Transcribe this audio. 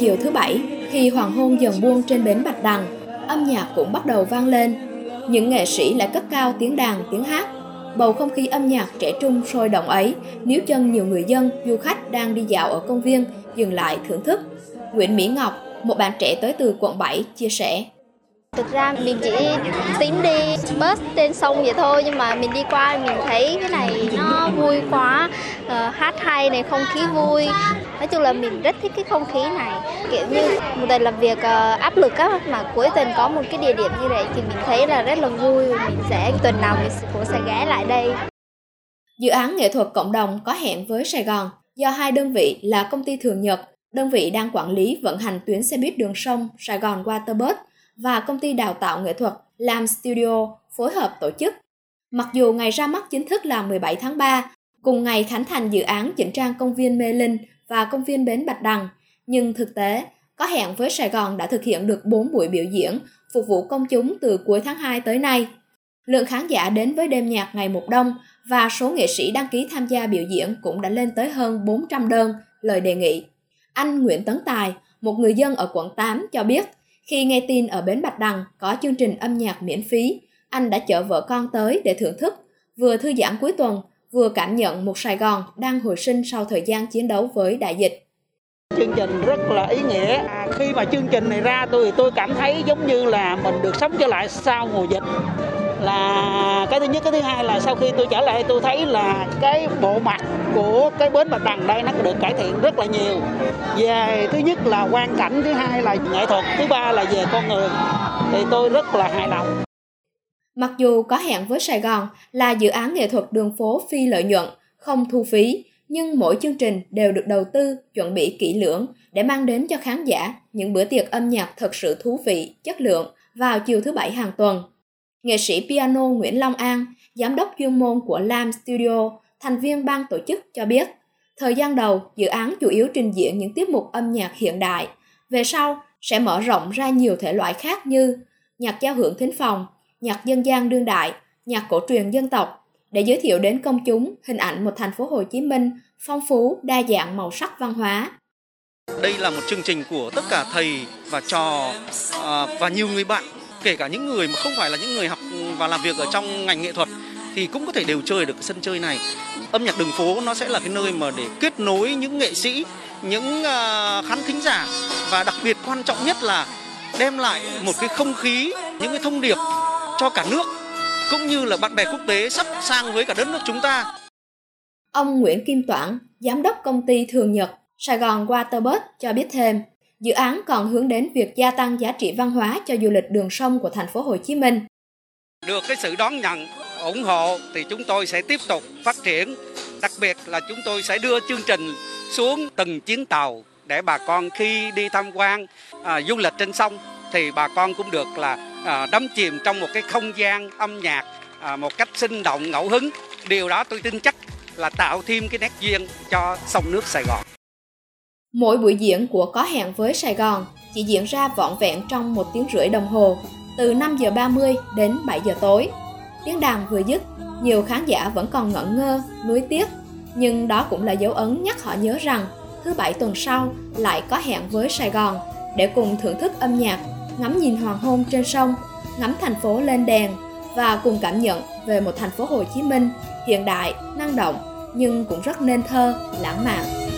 chiều thứ bảy, khi hoàng hôn dần buông trên bến Bạch Đằng, âm nhạc cũng bắt đầu vang lên. Những nghệ sĩ lại cất cao tiếng đàn, tiếng hát. Bầu không khí âm nhạc trẻ trung sôi động ấy, níu chân nhiều người dân, du khách đang đi dạo ở công viên dừng lại thưởng thức. Nguyễn Mỹ Ngọc, một bạn trẻ tới từ quận 7, chia sẻ. Thực ra mình chỉ tính đi bus trên sông vậy thôi nhưng mà mình đi qua mình thấy cái này nó vui quá uh, hát hay này không khí vui nói chung là mình rất thích cái không khí này. Kiểu như một tuần làm việc ờ, áp lực á mà cuối tuần có một cái địa điểm như vậy thì mình thấy là rất là vui. Mình sẽ tuần nào mình cũng sẽ ghé lại đây. Dự án nghệ thuật cộng đồng có hẹn với Sài Gòn do hai đơn vị là công ty Thường Nhật, đơn vị đang quản lý vận hành tuyến xe buýt đường sông Sài Gòn Waterbus và công ty đào tạo nghệ thuật Lam Studio phối hợp tổ chức. Mặc dù ngày ra mắt chính thức là 17 tháng 3, cùng ngày khánh thành dự án chỉnh trang công viên Mê Linh và công viên Bến Bạch Đằng, nhưng thực tế, có hẹn với Sài Gòn đã thực hiện được 4 buổi biểu diễn phục vụ công chúng từ cuối tháng 2 tới nay. Lượng khán giả đến với đêm nhạc ngày một đông và số nghệ sĩ đăng ký tham gia biểu diễn cũng đã lên tới hơn 400 đơn lời đề nghị. Anh Nguyễn Tấn Tài, một người dân ở quận 8 cho biết khi nghe tin ở Bến Bạch Đằng có chương trình âm nhạc miễn phí, anh đã chở vợ con tới để thưởng thức, vừa thư giãn cuối tuần, vừa cảm nhận một Sài Gòn đang hồi sinh sau thời gian chiến đấu với đại dịch. Chương trình rất là ý nghĩa. À, khi mà chương trình này ra tôi tôi cảm thấy giống như là mình được sống trở lại sau mùa dịch là cái thứ nhất cái thứ hai là sau khi tôi trở lại tôi thấy là cái bộ mặt của cái bến bạch đằng đây nó được cải thiện rất là nhiều về thứ nhất là quan cảnh thứ hai là nghệ thuật thứ ba là về con người thì tôi rất là hài lòng Mặc dù có hẹn với Sài Gòn là dự án nghệ thuật đường phố phi lợi nhuận, không thu phí, nhưng mỗi chương trình đều được đầu tư, chuẩn bị kỹ lưỡng để mang đến cho khán giả những bữa tiệc âm nhạc thật sự thú vị, chất lượng vào chiều thứ bảy hàng tuần. Nghệ sĩ piano Nguyễn Long An, giám đốc chuyên môn của Lam Studio, thành viên ban tổ chức cho biết, thời gian đầu dự án chủ yếu trình diễn những tiết mục âm nhạc hiện đại, về sau sẽ mở rộng ra nhiều thể loại khác như nhạc giao hưởng thính phòng, nhạc dân gian đương đại, nhạc cổ truyền dân tộc để giới thiệu đến công chúng hình ảnh một thành phố Hồ Chí Minh phong phú, đa dạng màu sắc văn hóa. Đây là một chương trình của tất cả thầy và trò à, và nhiều người bạn kể cả những người mà không phải là những người học và làm việc ở trong ngành nghệ thuật thì cũng có thể đều chơi được sân chơi này âm nhạc đường phố nó sẽ là cái nơi mà để kết nối những nghệ sĩ những à, khán thính giả và đặc biệt quan trọng nhất là đem lại một cái không khí những cái thông điệp cho cả nước cũng như là bạn bè quốc tế sắp sang với cả đất nước chúng ta Ông Nguyễn Kim Toản, giám đốc công ty Thường Nhật, Sài Gòn Waterbus cho biết thêm, Dự án còn hướng đến việc gia tăng giá trị văn hóa cho du lịch đường sông của thành phố Hồ Chí Minh. Được cái sự đón nhận, ủng hộ thì chúng tôi sẽ tiếp tục phát triển. Đặc biệt là chúng tôi sẽ đưa chương trình xuống từng chuyến tàu để bà con khi đi tham quan à, du lịch trên sông thì bà con cũng được là à, đắm chìm trong một cái không gian âm nhạc à, một cách sinh động ngẫu hứng. Điều đó tôi tin chắc là tạo thêm cái nét duyên cho sông nước Sài Gòn. Mỗi buổi diễn của Có hẹn với Sài Gòn chỉ diễn ra vỏn vẹn trong một tiếng rưỡi đồng hồ, từ 5 giờ 30 đến 7 giờ tối. Tiếng đàn vừa dứt, nhiều khán giả vẫn còn ngẩn ngơ, nuối tiếc, nhưng đó cũng là dấu ấn nhắc họ nhớ rằng thứ bảy tuần sau lại có hẹn với Sài Gòn để cùng thưởng thức âm nhạc, ngắm nhìn hoàng hôn trên sông, ngắm thành phố lên đèn và cùng cảm nhận về một thành phố Hồ Chí Minh hiện đại, năng động nhưng cũng rất nên thơ, lãng mạn.